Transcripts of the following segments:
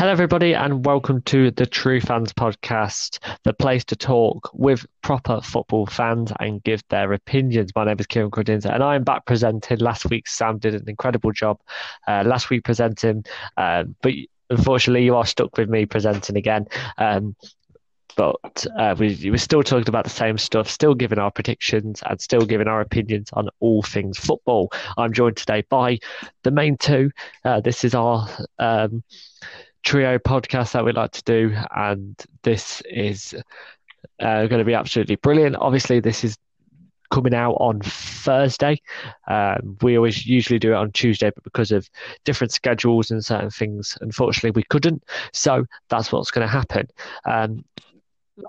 Hello, everybody, and welcome to the True Fans Podcast, the place to talk with proper football fans and give their opinions. My name is Kieran Crudinza, and I am back presenting. Last week, Sam did an incredible job. Uh, last week presenting, uh, but unfortunately, you are stuck with me presenting again. Um, but uh, we, we're still talking about the same stuff, still giving our predictions and still giving our opinions on all things football. I'm joined today by the main two. Uh, this is our um, trio podcast that we like to do, and this is uh, going to be absolutely brilliant. Obviously, this is coming out on Thursday. Um, we always usually do it on Tuesday, but because of different schedules and certain things, unfortunately, we couldn't. So that's what's going to happen. Um,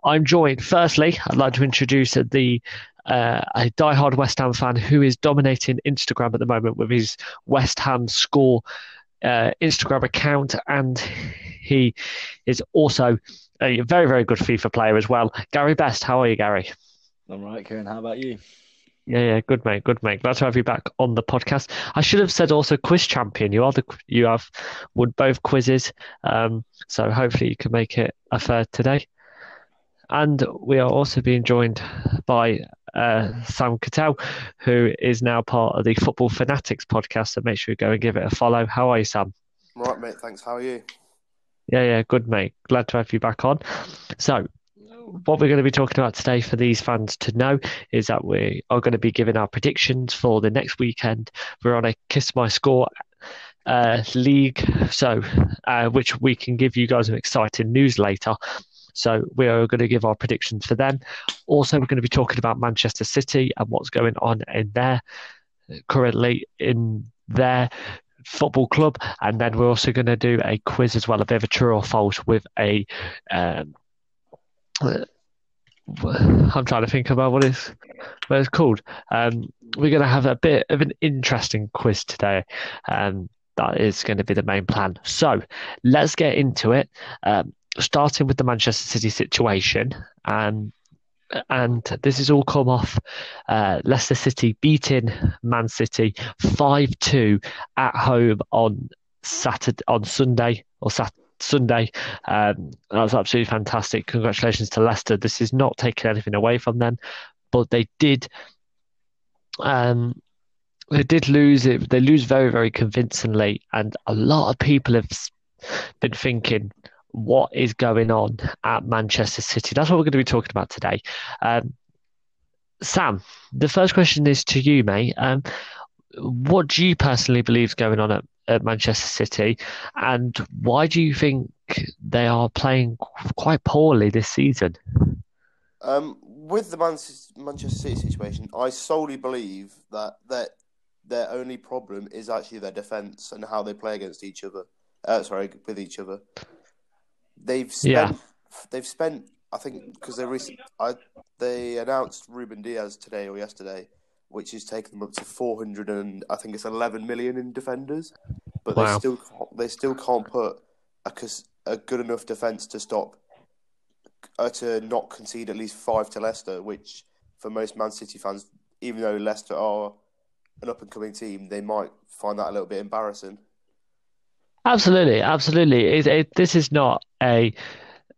I'm joined. Firstly, I'd like to introduce the uh, a diehard West Ham fan who is dominating Instagram at the moment with his West Ham score uh, Instagram account, and he is also a very, very good FIFA player as well. Gary Best, how are you, Gary? I'm right, Kieran. How about you? Yeah, yeah, good mate, good mate. Glad to have you back on the podcast. I should have said also quiz champion. You are the you have won both quizzes, um, so hopefully you can make it a third today. And we are also being joined by uh, Sam Cattell, who is now part of the Football Fanatics podcast. So make sure you go and give it a follow. How are you, Sam? Right, mate. Thanks. How are you? Yeah, yeah, good, mate. Glad to have you back on. So, what we're going to be talking about today for these fans to know is that we are going to be giving our predictions for the next weekend. We're on a Kiss My Score uh, league, so uh, which we can give you guys some exciting news later. So we are going to give our predictions for them. Also, we're going to be talking about Manchester City and what's going on in there currently in their football club, and then we're also going to do a quiz as well, a bit of a true or false with a. Um, I'm trying to think about what it's what it's called. Um, we're going to have a bit of an interesting quiz today. Um, that is going to be the main plan. So let's get into it. Um, starting with the Manchester City situation, and and this has all come off uh, Leicester City beating Man City five two at home on Saturday on Sunday or Saturday. Sunday. Um, that was absolutely fantastic. Congratulations to Leicester. This is not taking anything away from them, but they did. Um, they did lose it. They lose very, very convincingly, and a lot of people have been thinking, what is going on at Manchester City. That's what we're going to be talking about today. Um, Sam, the first question is to you, mate. Um, what do you personally believe is going on at, at, Manchester City, and why do you think they are playing quite poorly this season? Um, with the Manchester City situation, I solely believe that that their only problem is actually their defence and how they play against each other. Uh, sorry, with each other. They've spent. Yeah. They've spent. I think because they recent, I, they announced Ruben Dias today or yesterday, which has taken them up to four hundred and I think it's eleven million in defenders, but wow. they still can't, they still can't put a, a good enough defence to stop uh, to not concede at least five to Leicester, which for most Man City fans, even though Leicester are an up and coming team, they might find that a little bit embarrassing. Absolutely, absolutely. It, it, this is not a,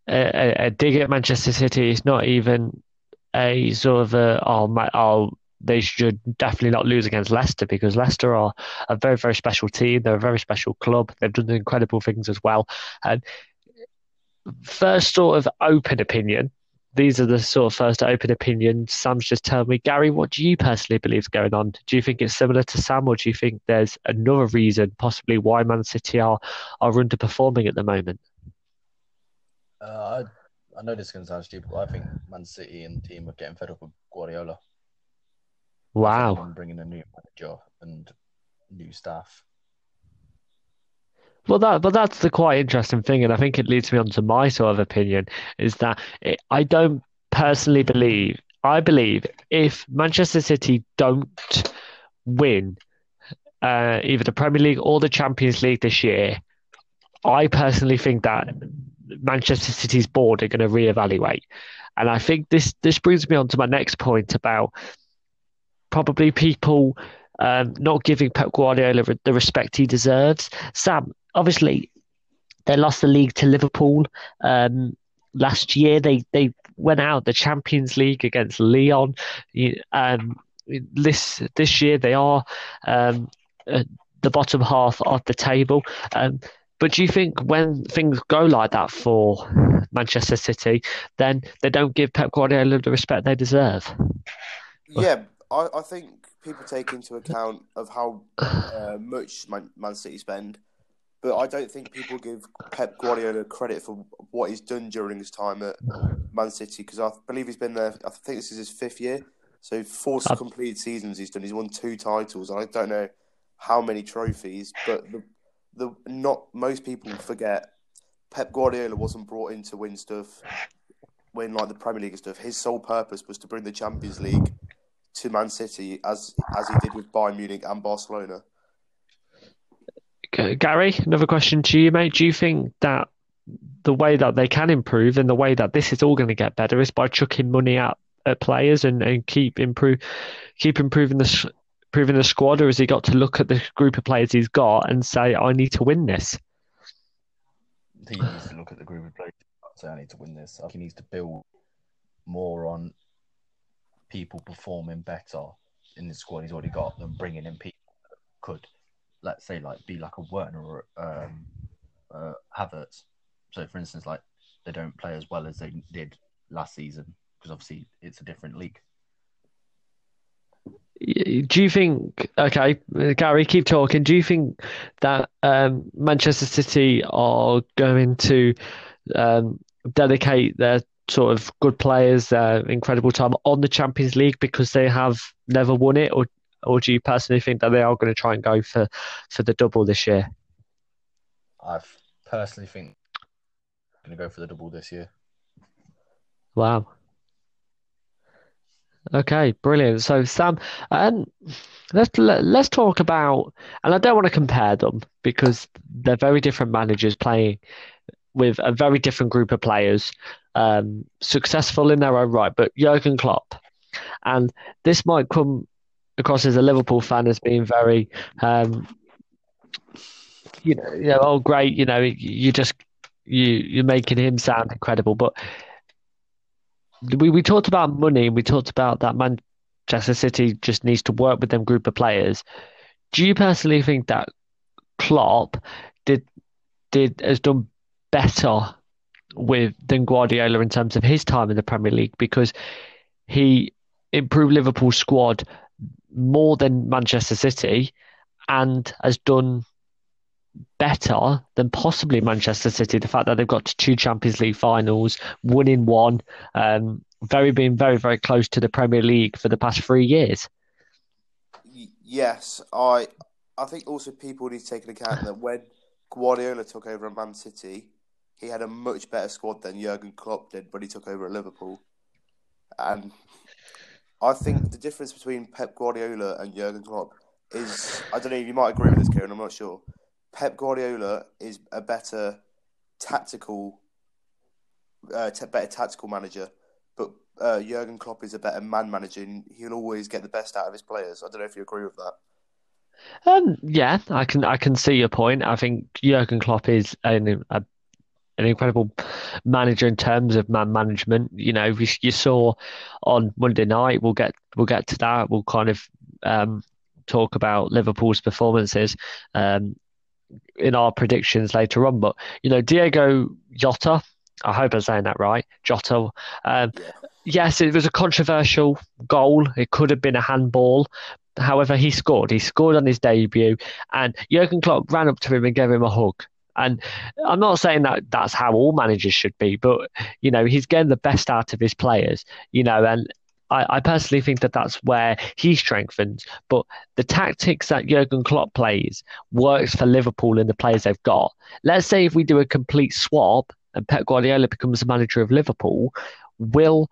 a, a dig at Manchester City. It's not even a sort of a oh my oh they should definitely not lose against Leicester because Leicester are a very very special team. They're a very special club. They've done incredible things as well. And first sort of open opinion these are the sort of first open opinions. Sam's just telling me, Gary, what do you personally believe is going on? Do you think it's similar to Sam, or do you think there's another reason, possibly, why Man City are are underperforming at the moment? Uh, I, I know this can sound stupid, but I think Man City and team are getting fed up with Guardiola. Wow. Bringing a new manager and new staff. Well, that but that's the quite interesting thing, and I think it leads me on to my sort of opinion is that it, I don't personally believe. I believe if Manchester City don't win uh, either the Premier League or the Champions League this year, I personally think that Manchester City's board are going to reevaluate, and I think this this brings me on to my next point about probably people um, not giving Pep Guardiola the respect he deserves. Sam, obviously they lost the league to Liverpool um, last year. They they went out the Champions League against Lyon. Um, this this year they are um, the bottom half of the table. Um, but do you think when things go like that for Manchester City, then they don't give Pep Guardiola the respect they deserve? Yeah, I, I think people take into account of how uh, much Man, Man City spend, but I don't think people give Pep Guardiola credit for what he's done during his time at Man City because I believe he's been there. I think this is his fifth year, so four uh, completed seasons he's done. He's won two titles. I don't know how many trophies, but the the not most people forget Pep Guardiola wasn't brought in to win stuff, win like the Premier League and stuff. His sole purpose was to bring the Champions League to Man City, as as he did with Bayern Munich and Barcelona. Uh, Gary, another question to you, mate. Do you think that the way that they can improve and the way that this is all going to get better is by chucking money at, at players and, and keep improve keep improving the improving the squad, or has he got to look at the group of players he's got and say, "I need to win this"? He needs to look at the group of players and say, "I need to win this." He needs to build more on people performing better in the squad he's already got than bringing in people that could, let's say, like be like a Werner or um, uh, Havertz. So, for instance, like they don't play as well as they did last season because obviously it's a different league. Do you think, okay, Gary, keep talking. Do you think that um, Manchester City are going to um, dedicate their sort of good players, their incredible time on the Champions League because they have never won it, or or do you personally think that they are going to try and go for, for the double this year? I personally think I'm going to go for the double this year. Wow. Okay, brilliant. So Sam, um, let's let's talk about, and I don't want to compare them because they're very different managers playing with a very different group of players, um, successful in their own right. But Jurgen Klopp, and this might come across as a Liverpool fan as being very, um, you know, you know, oh great, you know, you just you you're making him sound incredible, but we, we talked about money and we talked about that Manchester City just needs to work with them group of players. Do you personally think that Klopp did did has done better with than Guardiola in terms of his time in the Premier League because he improved Liverpool's squad more than Manchester City and has done better than possibly Manchester City. The fact that they've got to two Champions League finals, winning one, um, very being very very close to the Premier League for the past three years. Yes, I I think also people need to take into account that when Guardiola took over at Man City, he had a much better squad than Jurgen Klopp did when he took over at Liverpool, and I think the difference between Pep Guardiola and Jurgen Klopp is I don't know if you might agree with this, Kieran. I'm not sure Pep Guardiola is a better tactical, uh, t- better tactical manager, but uh, Jurgen Klopp is a better man manager, and he'll always get the best out of his players. I don't know if you agree with that. Um, yeah, I can I can see your point. I think Jurgen Klopp is an a, an incredible manager in terms of man management. You know, we, you saw on Monday night. We'll get we'll get to that. We'll kind of um, talk about Liverpool's performances. Um, in our predictions later on. But you know, Diego Jota, I hope I'm saying that right, Jota. Um. Yes, it was a controversial goal. It could have been a handball. However, he scored. He scored on his debut, and Jurgen Klopp ran up to him and gave him a hug. And I'm not saying that that's how all managers should be, but you know he's getting the best out of his players. You know, and I, I personally think that that's where he strengthens. But the tactics that Jurgen Klopp plays works for Liverpool and the players they've got. Let's say if we do a complete swap and Pep Guardiola becomes the manager of Liverpool, will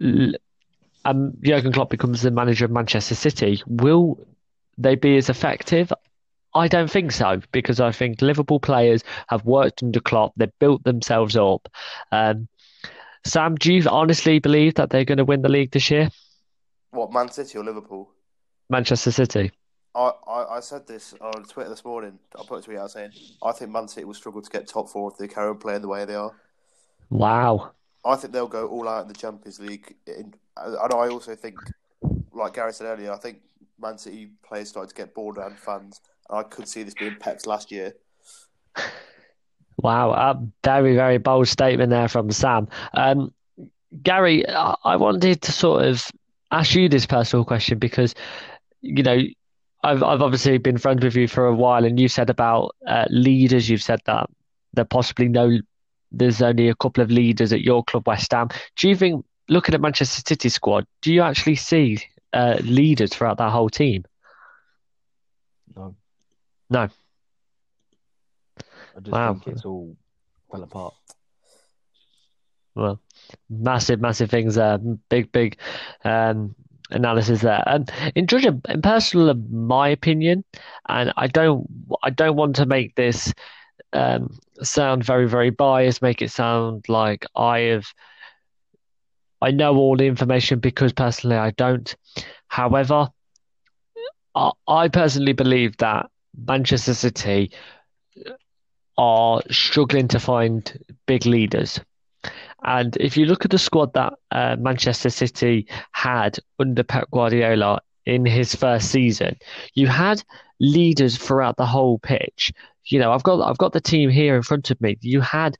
um, Jurgen Klopp becomes the manager of Manchester City, will they be as effective? I don't think so because I think Liverpool players have worked under Klopp. They've built themselves up. Um, Sam, do you honestly believe that they're going to win the league this year? What, Man City or Liverpool? Manchester City. I, I, I said this on Twitter this morning. I put a tweet out saying I think Man City will struggle to get top four if they carry on playing the way they are. Wow. I think they'll go all out in the Champions League. In, and I also think, like Gary said earlier, I think Man City players starting to get bored and fans. I could see this being Pep's last year. Wow, a very, very bold statement there from Sam. Um, Gary, I wanted to sort of ask you this personal question because, you know, I've I've obviously been friends with you for a while, and you said about uh, leaders. You've said that there possibly no, there's only a couple of leaders at your club, West Ham. Do you think, looking at Manchester City squad, do you actually see uh, leaders throughout that whole team? No. I just Wow. think it's all fell apart. Well, massive, massive things there. Big, big um, analysis there. And in judging, in personal, my opinion, and I don't, I don't want to make this um, sound very, very biased. Make it sound like I have, I know all the information because personally I don't. However, I, I personally believe that Manchester City are struggling to find big leaders. And if you look at the squad that uh, Manchester City had under Pep Guardiola in his first season, you had leaders throughout the whole pitch. You know, I've got I've got the team here in front of me. You had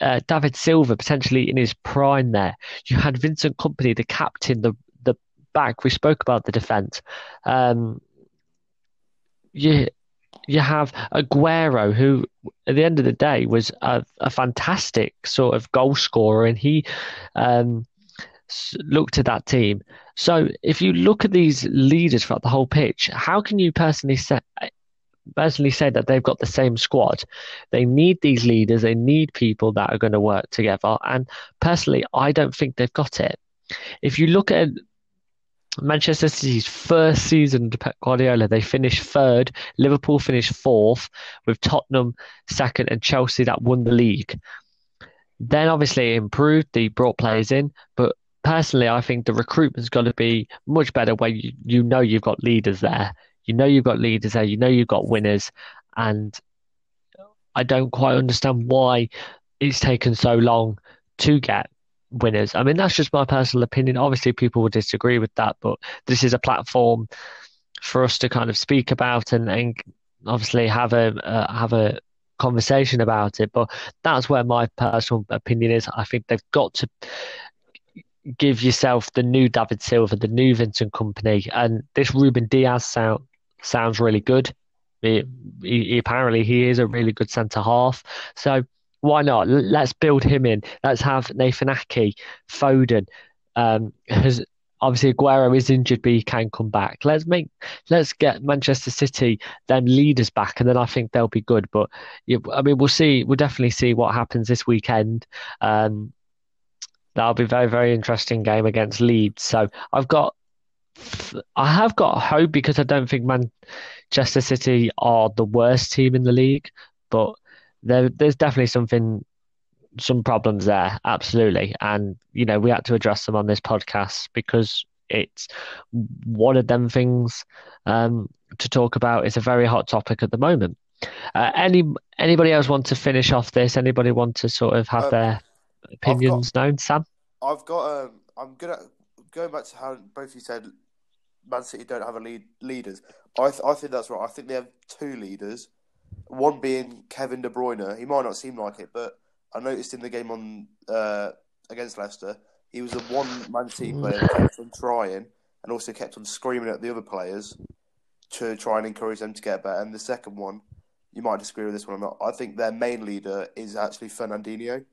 uh, David Silva potentially in his prime there. You had Vincent Kompany, the captain, the the back. We spoke about the defense. Um, you have Aguero, who at the end of the day was a, a fantastic sort of goal scorer, and he um, looked at that team. So if you look at these leaders throughout the whole pitch, how can you personally say personally say that they've got the same squad? They need these leaders. They need people that are going to work together. And personally, I don't think they've got it. If you look at Manchester City's first season under Pep Guardiola, they finished third. Liverpool finished fourth, with Tottenham second and Chelsea that won the league. Then obviously it improved. They brought players in, but personally, I think the recruitment's got to be much better. Where you, you know you've got leaders there, you know you've got leaders there, you know you've got winners, and I don't quite understand why it's taken so long to get winners. I mean, that's just my personal opinion. Obviously, people will disagree with that, but this is a platform for us to kind of speak about and, and obviously have a uh, have a conversation about it. But that's where my personal opinion is. I think they've got to give yourself the new David Silva, the new Vincent Kompany, and this Ruben Dias sound sounds really good. He, he, apparently he is a really good centre half. So why not? Let's build him in. Let's have Nathan Ake, Foden. Um, has obviously Aguero is injured, but he can come back. Let's make let's get Manchester City them leaders back, and then I think they'll be good. But I mean, we'll see. We'll definitely see what happens this weekend. Um, that'll be a very very interesting game against Leeds. So I've got. I have got hope because I don't think Manchester City are the worst team in the league, but there, there's definitely something, some problems there, absolutely. And, you know, we had to address them on this podcast because it's one of them things um, to talk about. It's a very hot topic at the moment. Uh, any anybody else want to finish off this? Anybody want to sort of have Um, their opinions got- known? Sam? I've got. Um, I'm gonna going back to how both you said Man City don't have a lead leaders. I th- I think that's right. I think they have two leaders. One being Kevin De Bruyne. He might not seem like it, but I noticed in the game on uh, against Leicester, he was the one Man City player that kept on trying and also kept on screaming at the other players to try and encourage them to get better. And the second one, you might disagree with this one or not. I think their main leader is actually Fernandinho.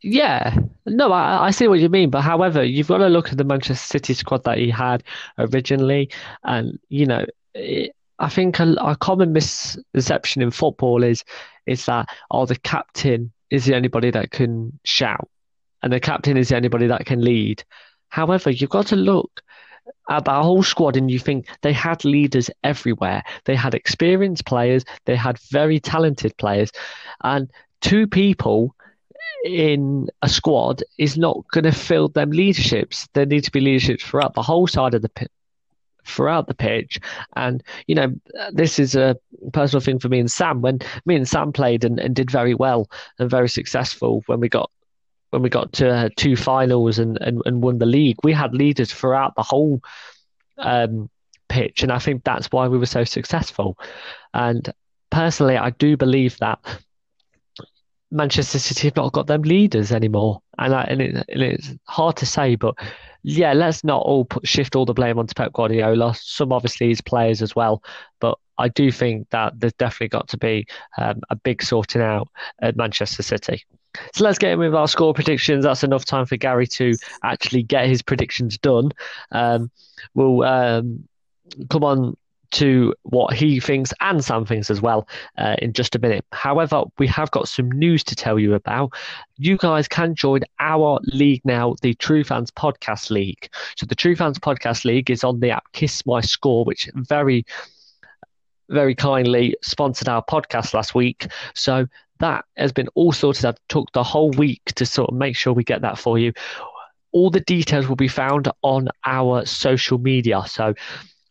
Yeah, no, I, I see what you mean, but however, you've got to look at the Manchester City squad that he had originally, and you know, it, I think a, a common misconception in football is is that oh, the captain is the only body that can shout, and the captain is the only body that can lead. However, you've got to look at that whole squad and you think they had leaders everywhere. They had experienced players, they had very talented players, and two people in a squad is not going to fill them leaderships. There need to be leaderships throughout the whole side of the throughout the pitch. And, you know, this is a personal thing for me and Sam. When me and Sam played and, and did very well and very successful when we got when we got to uh, two finals and, and, and won the league, we had leaders throughout the whole um, pitch. And I think that's why we were so successful. And personally, I do believe that Manchester City have not got them leaders anymore. And, I, and, it, and it's hard to say, but yeah, let's not all put, shift all the blame onto Pep Guardiola. Some obviously his players as well, but I do think that there's definitely got to be um, a big sorting out at Manchester City. So let's get in with our score predictions. That's enough time for Gary to actually get his predictions done. Um, we'll um, come on to what he thinks and Sam thinks as well uh, in just a minute. However, we have got some news to tell you about. You guys can join our league now, the True Fans Podcast League. So the True Fans Podcast League is on the app Kiss My Score, which very very kindly sponsored our podcast last week. So that has been all sorted out. Took the whole week to sort of make sure we get that for you. All the details will be found on our social media. So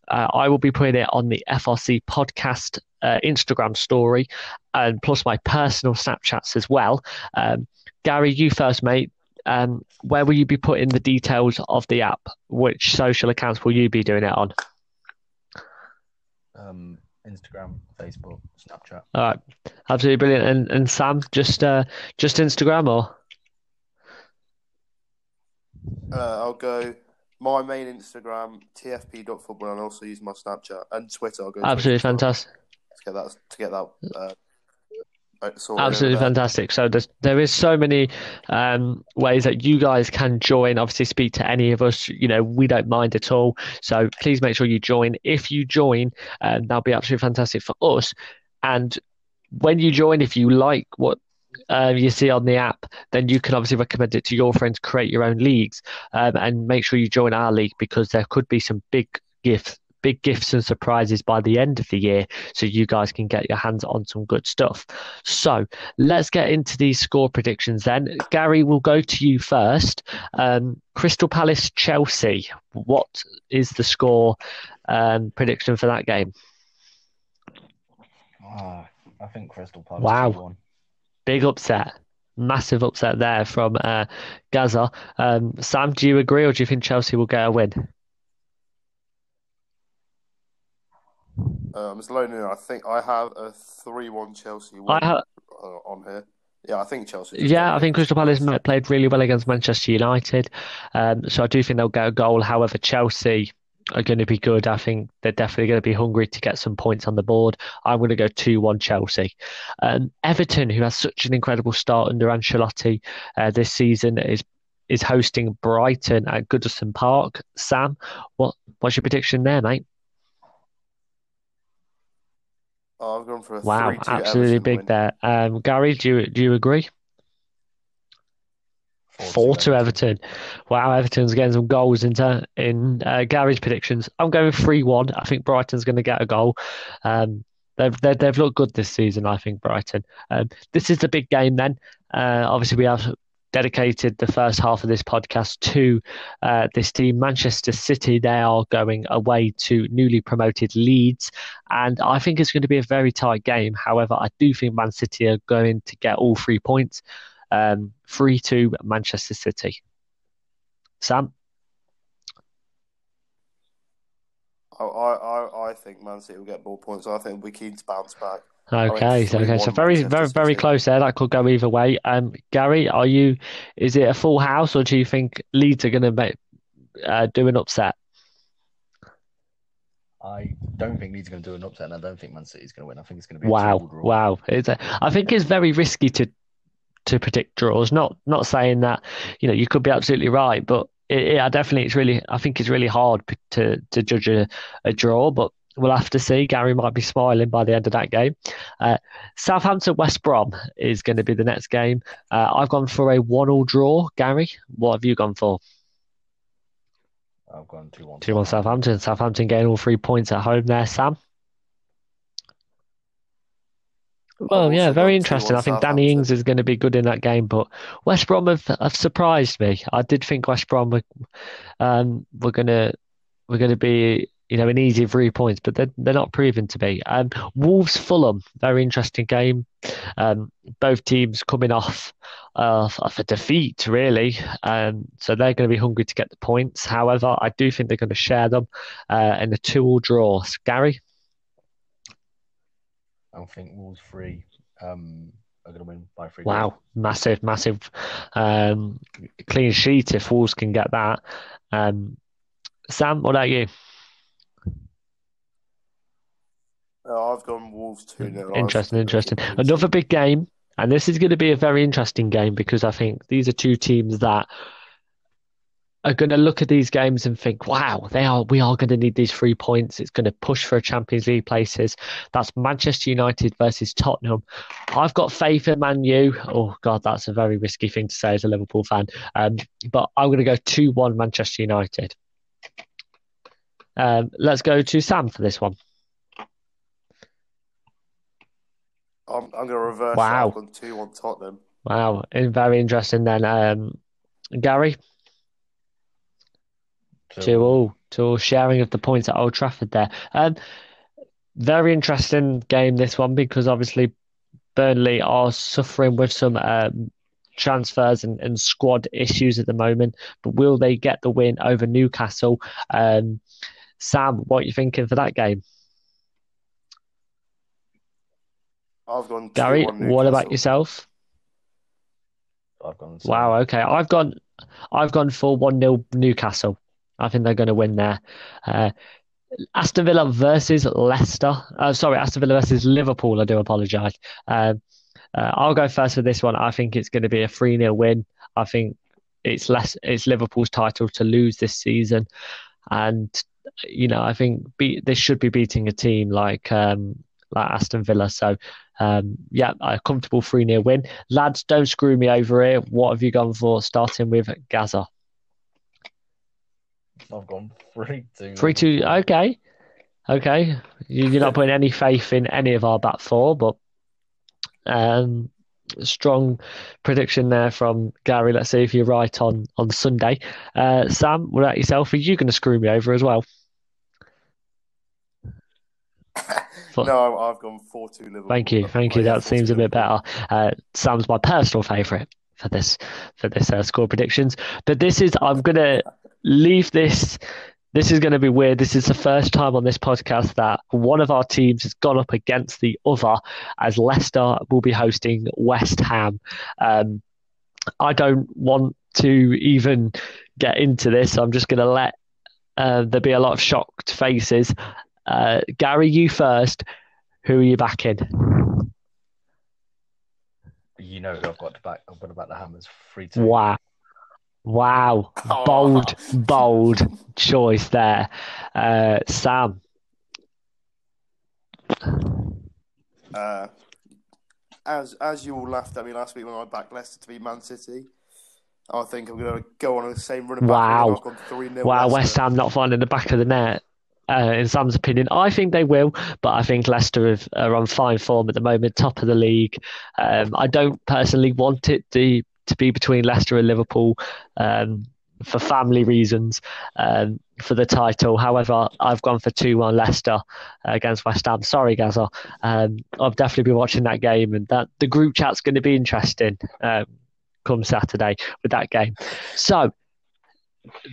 uh, I will be putting it on the FRC podcast uh, Instagram story and plus my personal Snapchats as well. Um, Gary, you first, mate. Um, where will you be putting the details of the app? Which social accounts will you be doing it on? Um, Instagram, Facebook, Snapchat. All right, absolutely brilliant. And and Sam, just uh, just Instagram or? Uh, I'll go my main Instagram, tfp.football, and I also use my Snapchat and Twitter. Absolutely fantastic. To get that, to get that. Uh, Absolutely fantastic. So there's, there is so many um, ways that you guys can join. Obviously, speak to any of us. You know, we don't mind at all. So please make sure you join. If you join, um, that'll be absolutely fantastic for us. And when you join, if you like what um, you see on the app, then you can obviously recommend it to your friends, create your own leagues, um, and make sure you join our league because there could be some big gifts big gifts and surprises by the end of the year so you guys can get your hands on some good stuff. So let's get into these score predictions then. Gary, we'll go to you first. Um, Crystal Palace Chelsea, what is the score um, prediction for that game? Ah, I think Crystal Palace. Wow. Big upset. Massive upset there from uh, Gaza. Um, Sam, do you agree or do you think Chelsea will get a win? Um, it's loading. I think I have a three-one Chelsea win ha- uh, on here. Yeah, I think Chelsea. Yeah, I think Crystal Palace played really well against Manchester United, um, so I do think they'll get a goal. However, Chelsea are going to be good. I think they're definitely going to be hungry to get some points on the board. I'm going to go 2 1 Chelsea. Um, Everton, who has such an incredible start under Ancelotti uh, this season, is is hosting Brighton at Goodison Park. Sam, what what's your prediction there, mate? Oh, I've gone for a wow, absolutely Everton big win. there. Um, Gary, do you do you agree? Four to Everton. Wow, Everton's getting some goals into in uh, Gary's predictions. I'm going three one. I think Brighton's going to get a goal. Um, they've, they've they've looked good this season. I think Brighton. Um, this is the big game then. Uh, obviously, we have dedicated the first half of this podcast to uh, this team, Manchester City. They are going away to newly promoted Leeds, and I think it's going to be a very tight game. However, I do think Man City are going to get all three points. Um, 3 2 Manchester City. Sam? I, I, I think Man City will get more points. I think we're keen to bounce back. Okay, so, okay, so very, very, very close there. That could go either way. Um, Gary, are you? Is it a full house, or do you think Leeds are going to make, uh, do an upset? I don't think Leeds are going to do an upset, and I don't think Man City is going to win. I think it's going to be wow, wow. It's a, I think it's very risky to to predict draws. Not not saying that you know you could be absolutely right, but it, it, I definitely it's really I think it's really hard to to judge a, a draw, but we'll have to see. Gary might be smiling by the end of that game. Uh, Southampton West Brom is going to be the next game. Uh, I've gone for a one-all draw. Gary, what have you gone for? I've gone two-one. Two-one Southampton. Southampton getting all three points at home there. Sam. Well, yeah, very interesting. I think Danny Ings is going to be good in that game, but West Brom have, have surprised me. I did think West Brom were, um, were going to were going to be you know, an easy three points, but they're, they're not proven to be. Um, Wolves Fulham, very interesting game. Um, both teams coming off uh, of a defeat, really. Um, so they're going to be hungry to get the points. However, I do think they're going to share them uh, in a two-all draw. Gary? I think Wolves three um, are going to win by three. Wow, massive, massive um, clean sheet if Wolves can get that. Um, Sam, what about you? Uh, I've gone Wolves 2 0. Interesting, interesting. Another big game, and this is going to be a very interesting game because I think these are two teams that are going to look at these games and think, "Wow, they are. We are going to need these three points. It's going to push for Champions League places." That's Manchester United versus Tottenham. I've got faith in Man U. Oh God, that's a very risky thing to say as a Liverpool fan. Um, but I'm going to go two-one Manchester United. Um, let's go to Sam for this one. I'm, I'm going to reverse Wow. that. Gone 2 1 Tottenham. Wow, very interesting then. Um, Gary, two all, two all sharing of the points at Old Trafford there. Um, very interesting game this one because obviously Burnley are suffering with some um, transfers and, and squad issues at the moment. But will they get the win over Newcastle? Um, Sam, what are you thinking for that game? I've gone 2 Gary, what about yourself? I've gone. the. Wow, okay. I've gone I've gone for 1-0 Newcastle. I think they're going to win there. Uh, Aston Villa versus Leicester. Uh, sorry, Aston Villa versus Liverpool. I do apologise. Um, uh, I'll go first for this one. I think it's going to be a 3 0 win. I think it's less it's Liverpool's title to lose this season. And, you know, I think they should be beating a team like um, like Aston Villa. So, um, yeah, a comfortable 3 0 win. Lads, don't screw me over here. What have you gone for? Starting with Gaza. I've gone three two. 3 2. Okay. Okay. You- You're not putting any faith in any of our back four, but um, strong prediction there from Gary. Let's see if you're right on, on Sunday. Uh, Sam, what about yourself? Are you going to screw me over as well? For- No, I've gone 4 2 Liverpool. Thank you, thank you. That seems a bit better. Uh, Sam's my personal favourite for this for this uh, score predictions. But this is I'm gonna leave this. This is going to be weird. This is the first time on this podcast that one of our teams has gone up against the other, as Leicester will be hosting West Ham. Um, I don't want to even get into this. I'm just going to let uh, there be a lot of shocked faces. Uh, Gary, you first. Who are you backing? You know who I've got to back. I've got to back the Hammers three two. Wow. Wow. Oh. Bold, bold choice there. Uh, Sam. Uh, as as you all laughed at me last week when I backed Leicester to beat Man City, I think I'm going to go on the same run. Wow. I've gone 3 0 Wow, West Ham not finding the back of the net. Uh, in Sam's opinion, I think they will, but I think Leicester have, are on fine form at the moment, top of the league. Um, I don't personally want it to, to be between Leicester and Liverpool um, for family reasons um, for the title. However, I've gone for 2 1 Leicester against West Ham. Sorry, Gaza. Um, I'll definitely be watching that game, and that the group chat's going to be interesting um, come Saturday with that game. So,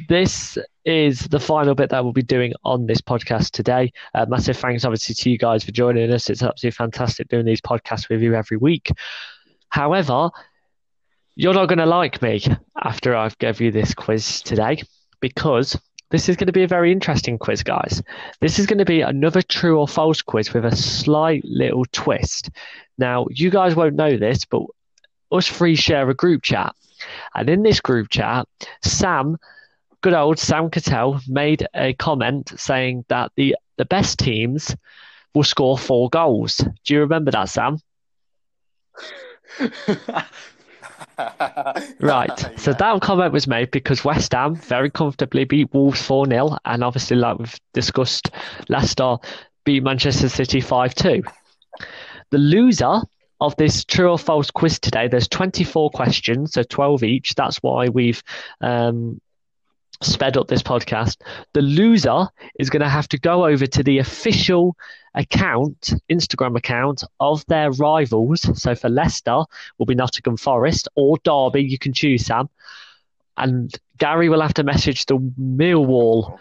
this is the final bit that we'll be doing on this podcast today. Uh, massive thanks, obviously, to you guys for joining us. It's absolutely fantastic doing these podcasts with you every week. However, you're not going to like me after I've gave you this quiz today because this is going to be a very interesting quiz, guys. This is going to be another true or false quiz with a slight little twist. Now, you guys won't know this, but us three share a group chat. And in this group chat, Sam good old Sam Cattell made a comment saying that the, the best teams will score four goals. Do you remember that, Sam? Right. So that comment was made because West Ham very comfortably beat Wolves 4 0. And obviously, like we've discussed, Leicester beat Manchester City 5 2. The loser of this true or false quiz today, there's 24 questions, so 12 each. That's why we've um, sped up this podcast. The loser is going to have to go over to the official account, Instagram account of their rivals. So for Leicester will be Nottingham Forest or Derby. You can choose, Sam. And Gary will have to message the Millwall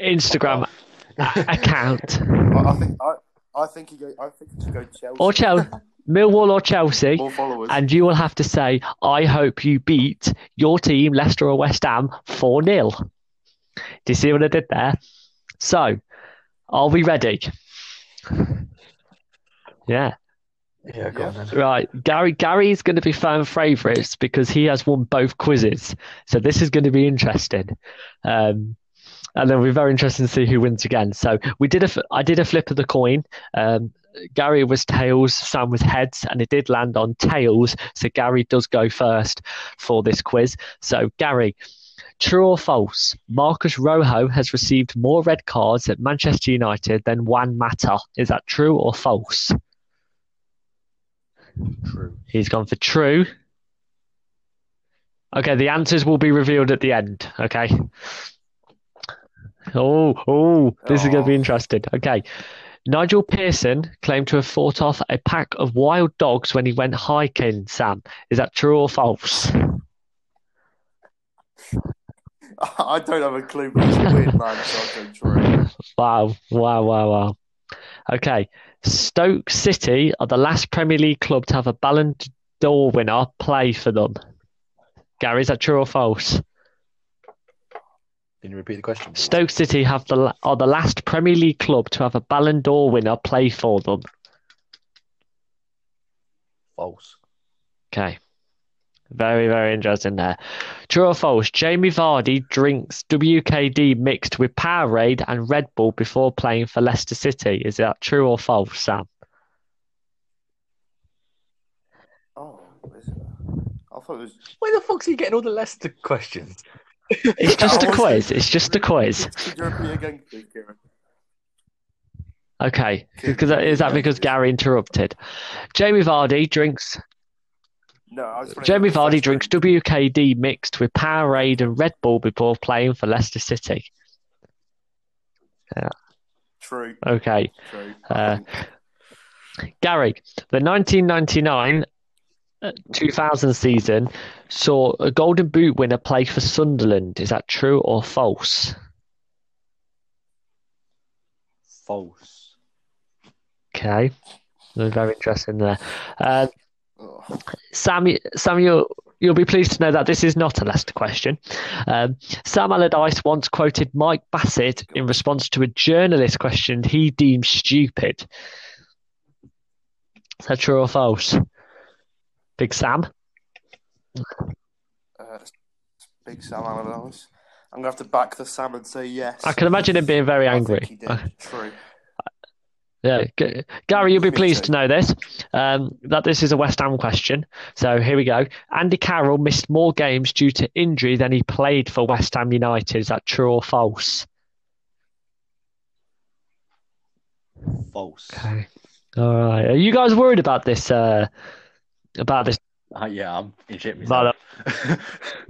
Instagram account I, I think I, I think he go. I think should go Chelsea. or Chelsea, Millwall or Chelsea. And you will have to say, I hope you beat your team, Leicester or West Ham, 4 0. Do you see what I did there? So, are we ready? Yeah. Yeah, go on then. Right. Gary Gary's going to be fan favourites because he has won both quizzes. So this is going to be interesting. Um, and it'll be very interesting to see who wins again. So we did a, f- I did a flip of the coin. Um, Gary was tails, Sam was heads, and it did land on tails. So Gary does go first for this quiz. So Gary, true or false? Marcus Rojo has received more red cards at Manchester United than Juan Mata. Is that true or false? True. He's gone for true. Okay, the answers will be revealed at the end. Okay. Oh, oh, this is going to be Oh. interesting. Okay. Nigel Pearson claimed to have fought off a pack of wild dogs when he went hiking, Sam. Is that true or false? I don't have a clue, but it's a weird man, so I'll go true. Wow, wow, wow, wow. Okay. Stoke City are the last Premier League club to have a Ballon d'Or winner play for them. Gary, is that true or false? Can you repeat the question? Stoke City have the are the last Premier League club to have a Ballon d'Or winner play for them. False. Okay. Very, very interesting there. True or false? Jamie Vardy drinks WKD mixed with Powerade and Red Bull before playing for Leicester City. Is that true or false, Sam? Oh. I thought it was. Where the fuck's he getting all the Leicester questions? It's oh, just a quiz. It's just a quiz. Could you repeat again, please, Kieran? Okay. Because is that because Gary interrupted? Jamie Vardy drinks No, I was Jamie Vardy first drinks. WKD mixed with Powerade and Red Bull before playing for Leicester City. Yeah. True, Okay. true. Uh, Gary, the 1999 uh, 2000 season saw a Golden Boot winner play for Sunderland. Is that true or false? False. Okay. Very interesting there. Uh, Sam, Sam, you'll, you'll be pleased to know that this is not a Leicester question. Um, Sam Allardyce once quoted Mike Bassett in response to a journalist question he deemed stupid. Is that true or false? Big Sam? uh, big Sam Allardyce. I'm gonna have to back the Sam and say yes. I can imagine him being very I angry. did. Uh, True. Yeah, Gary, you'll be pleased to know this. Um, that this is a West Ham question. So here we go. Andy Carroll missed more games due to injury than he played for West Ham United. Is that true or false? False. Okay. All right. Are you guys worried about this? Uh, about this? Uh, yeah, I'm in shit Valo. myself.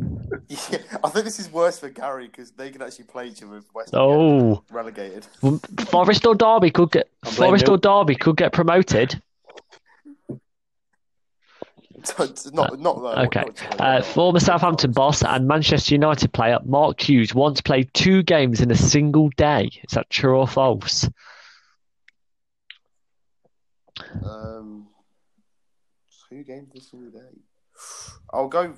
Yeah, I think this is worse for Gary because they can actually play each other if West Ham Oh, get relegated. Forest or Derby could get I'm Forest or Derby could get promoted. Not, not that. Okay. not- Uh, former Southampton boss and Manchester United player Mark Hughes once played two games in a single day. Is that true or false? Um, two games this single day. I'll go.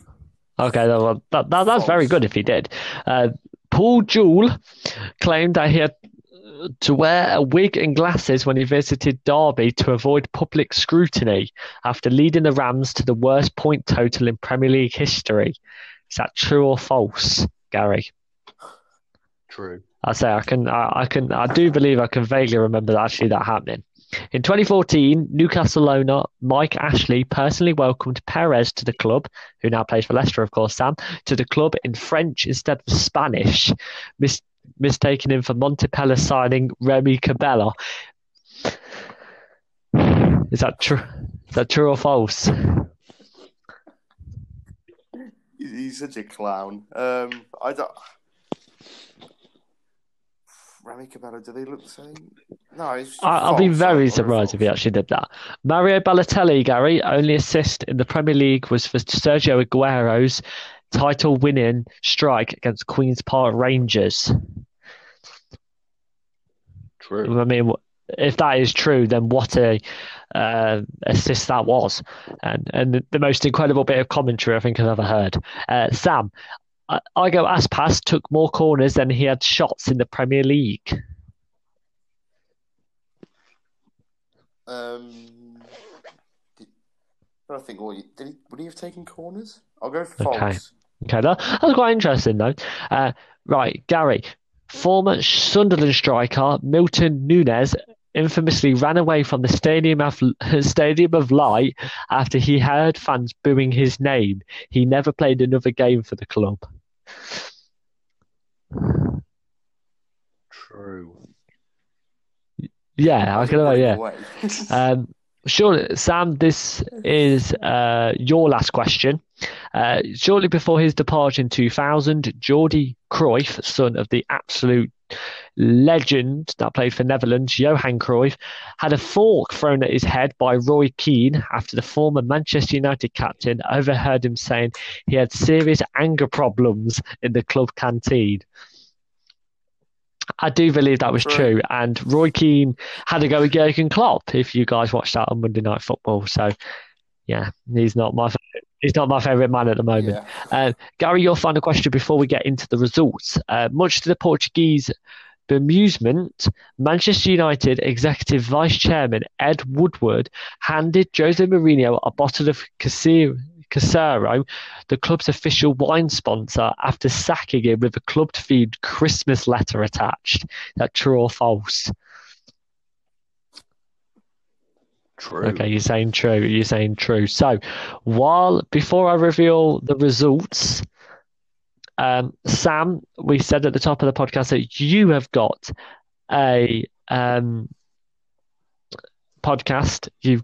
Okay, that, that, that, that's very good if he did. Uh, Paul Jewell claimed that he had to wear a wig and glasses when he visited Derby to avoid public scrutiny after leading the Rams to the worst point total in Premier League history. Is that true or false, Gary? True. I say I can, I, I can, I do believe I can vaguely remember that actually that happening. In 2014, Newcastle owner Mike Ashley personally welcomed Perez to the club, who now plays for Leicester, of course, Sam, to the club in French instead of Spanish, mis- mistaking him for Montpellier signing Remy Cabella. Is that true? Is that true or false? He's such a clown. Um, I don't. Rami Cabello, do they look the same? No, it's I, I'll be very or surprised if he actually did that. Mario Balotelli, Gary, only assist in the Premier League was for Sergio Aguero's title-winning strike against Queens Park Rangers. True. I mean, if that is true, then what a uh, assist that was, and and the most incredible bit of commentary I think I've ever heard. Uh, Sam, I- Iago Aspas took more corners than he had shots in the Premier League. Um, did, I think what he- did he, would he have taken corners? I'll go for Okay. false. Okay, that, that was quite interesting though. Uh, right, Gary, former Sunderland striker Milton Núñez infamously ran away from the Stadium of Stadium of Light after he heard fans booing his name. He never played another game for the club. True. Yeah, I can Put him yeah. Um, sure, Sam, this is uh, your last question. Uh, shortly before his departure in 2000, Jordi Cruyff, son of the absolute legend that played for Netherlands, Johan Cruyff, had a fork thrown at his head by Roy Keane after the former Manchester United captain overheard him saying he had serious anger problems in the club canteen. I do believe that was True. true, and Roy Keane had to go with Jurgen Klopp. If you guys watched that on Monday Night Football, so yeah, he's not my he's not my favourite man at the moment. yeah. Uh, Gary, your final question before we get into the results. Uh, much to the Portuguese bemusement, Manchester United executive vice chairman Ed Woodward handed Jose Mourinho a bottle of Casero, the club's official wine sponsor, after sacking him with a club-themed Christmas letter attached. Is that true or false? True. Okay, you're saying true. You're saying true. So, while before I reveal the results, um, Sam, we said at the top of the podcast that you have got a um, podcast you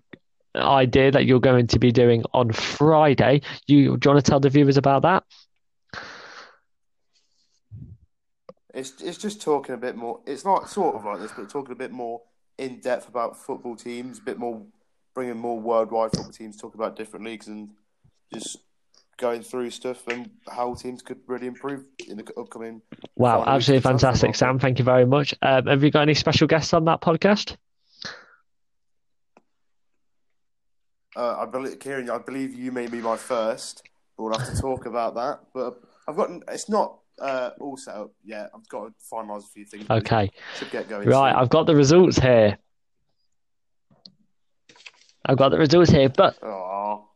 idea that you're going to be doing on Friday. You do you want to tell the viewers about that? It's it's just talking a bit more. It's not sort of like this, but talking a bit more in depth about football teams, a bit more bringing more worldwide football teams, talking about different leagues, and just going through stuff and how teams could really improve in the upcoming. Wow, absolutely week of the transfer fantastic. Sam. Thank you very much. Um, have you got any special guests on that podcast? Uh, I believe Kieran, I believe you may be my first, but we'll have to talk about that. But I've got it's not uh, all set up yet. I've got to finalise a few things. Okay. should get going. Right, soon. I've got the results here. I've got the results here, but Oh,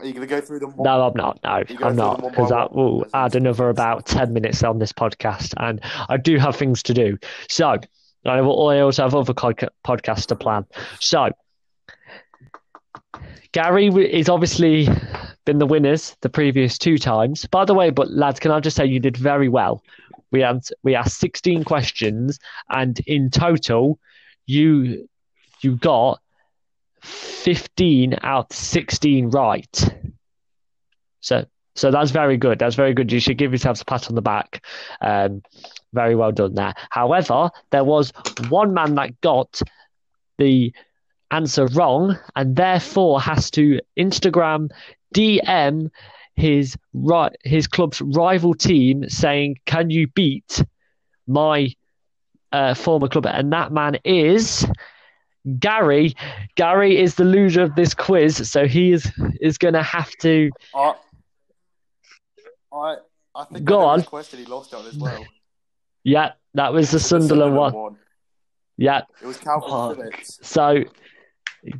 are you going to go through them? one- no, I'm not. No, I'm not, them one by because that will add another about 10 minutes on this podcast, and I do have things to do. So, I will- also have other podca- podcasts to plan. So, Gary is obviously been the winners the previous two times. By the way, but lads, can I just say you did very well. We had we asked 16 questions, and in total, you you got 15 out of 16 right. So so that's very good. That's very good. You should give yourselves a pat on the back. Um, very well done there. However, there was one man that got the answer wrong and therefore has to Instagram DM his right his club's rival team saying, "Can you beat my uh, former club?" And that man is Gary. Gary is the loser of this quiz, so he is is going to have to. I, I, I think Go I on. which question he lost on as well. Yeah, that was the Sunderland one. Yeah, It was Kalvin Phillips. So,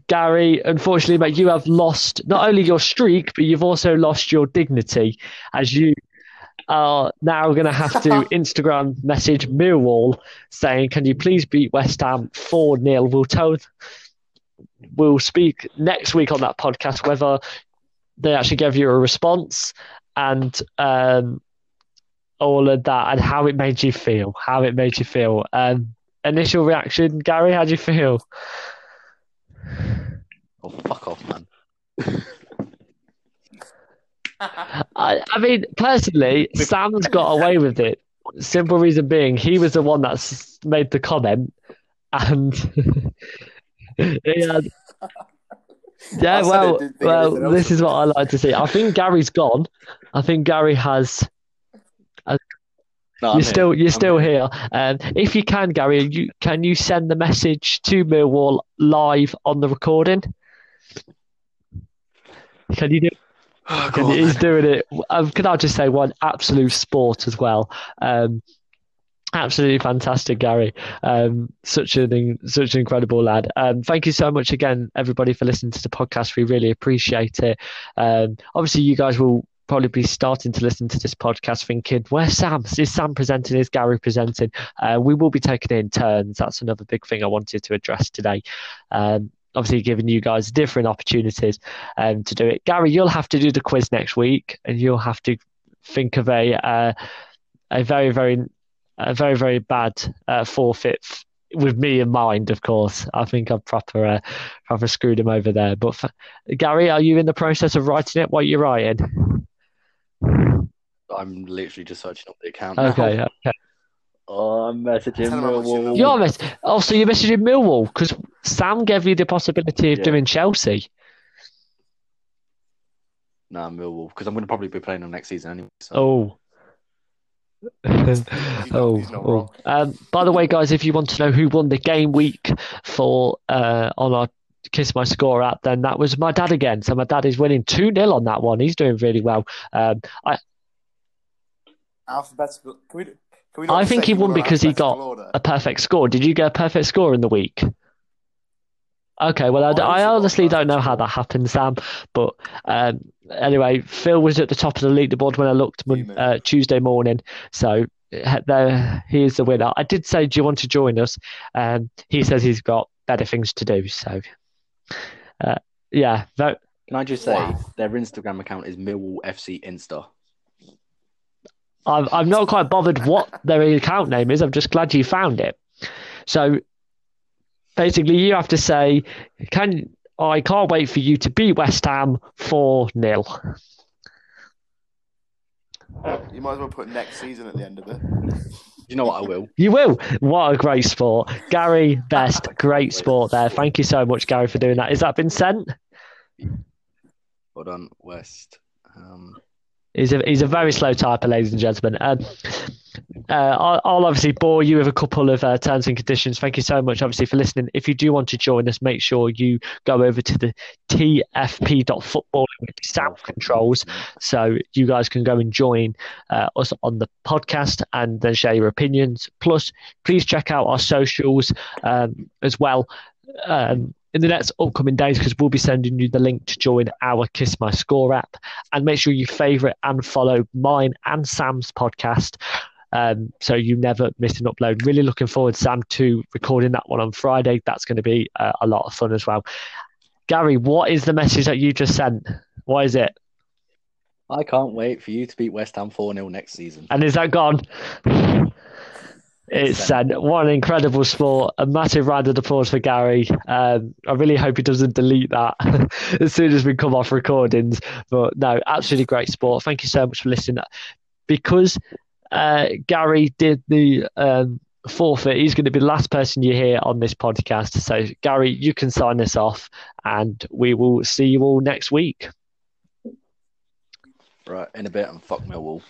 Gary, unfortunately, mate, you have lost not only your streak, but you've also lost your dignity as you are now going to have to Instagram message Millwall saying, Can you please beat West Ham 4 0? We'll tell, we'll speak next week on that podcast whether they actually gave you a response and um, all of that and how it made you feel. How it made you feel. Um, initial reaction, Gary, how do you feel? Oh, fuck off, man. I, I mean, personally, Sam's got away with it. Simple reason being, he was the one that made the comment, and he had. Yeah, I well, it, didn't think well, this is what I like to see. I think Gary's gone. I think Gary has. No, You're here. still, you're I'm still here. Um, if you can, Gary, you can you send the message to Millwall live on the recording? Can you do? Oh, Can, on, he's then. doing it. Um, can I just say one absolute sport as well? Um, absolutely fantastic, Gary. Um, such an such an incredible lad. Um, thank you so much again, everybody, for listening to the podcast. We really appreciate it. Um, obviously, you guys will probably be starting to listen to this podcast thinking, where's Sam? Is Sam presenting? Is Gary presenting? Uh, we will be taking in turns. That's another big thing I wanted to address today. Um, obviously, giving you guys different opportunities um, to do it. Gary, you'll have to do the quiz next week, and you'll have to think of a uh, a very very a very very bad uh, forfeit with me in mind. Of course, I think I've proper uh, proper screwed him over there. But f- Gary, are you in the process of writing it? What you're writing? I'm literally just searching up the account. now. Okay, okay. Oh, I'm messaging Tell him how much you Millwall. love You're miss- oh, so you're messaging Millwall because Sam gave you the possibility of Yeah. doing Chelsea. Nah, Millwall, because I'm going to probably be playing them next season anyway. So. Oh. oh, he's not oh. Um, by the way, guys, if you want to know who won the game week for uh, on our Kiss My Score app, then that was my dad again. So my dad is winning 2 0 on that one. He's doing really well. Um, I, Alphabetical. Can we, can we I think he won because he got order? a perfect score. Did you get a perfect score in the week? Okay, well, I, a honestly don't know how that happened, Sam. But um, anyway, Phil was at the top of the leaderboard when I looked uh, Tuesday morning. So there, he is the winner. I did say, Do you want to join us? Um, he says he's got better things to do. So, uh, yeah, vote. Can I just say Wow. their Instagram account is Millwall FC Insta. I'm, I'm not quite bothered what their account name is. I'm just glad you found it. So basically, you have to say, "Can I can't wait for you to beat West Ham four 0 You might as well put next season at the end of it. You know what I will. You will. What a great sport, Gary. Best, great sport there. Thank you so much, Gary, for doing that. Has that been sent? Hold on, West. Um, He's a he's a very slow typer, ladies and gentlemen. Um, uh, I'll, I'll obviously bore you with a couple of uh, terms and conditions. Thank you so much, obviously, for listening. If you do want to join us, make sure you go over to the tfp.football with the sound controls, so you guys can go and join uh, us on the podcast and then share your opinions. Plus, please check out our socials um, as well. Um, in the next upcoming days, because we'll be sending you the link to join our Kiss My Score app and make sure you favorite and follow mine and Sam's podcast. Um, so you never miss an upload. Really looking forward, Sam, to recording that one on Friday. That's going to be uh, a lot of fun as well. Gary, what is the message that you just sent? What is it? I can't wait for you to beat West Ham 4 0 next season. And is that gone? It's sent. What an incredible sport. A massive round of applause for Gary. Um, I really hope he doesn't delete that as soon as we come off recordings. But no, absolutely great sport. Thank you so much for listening. Because uh, Gary did the um, forfeit, he's going to be the last person you hear on this podcast. So, Gary, you can sign this off and we will see you all next week. Right, in a bit, and fuck Millwall.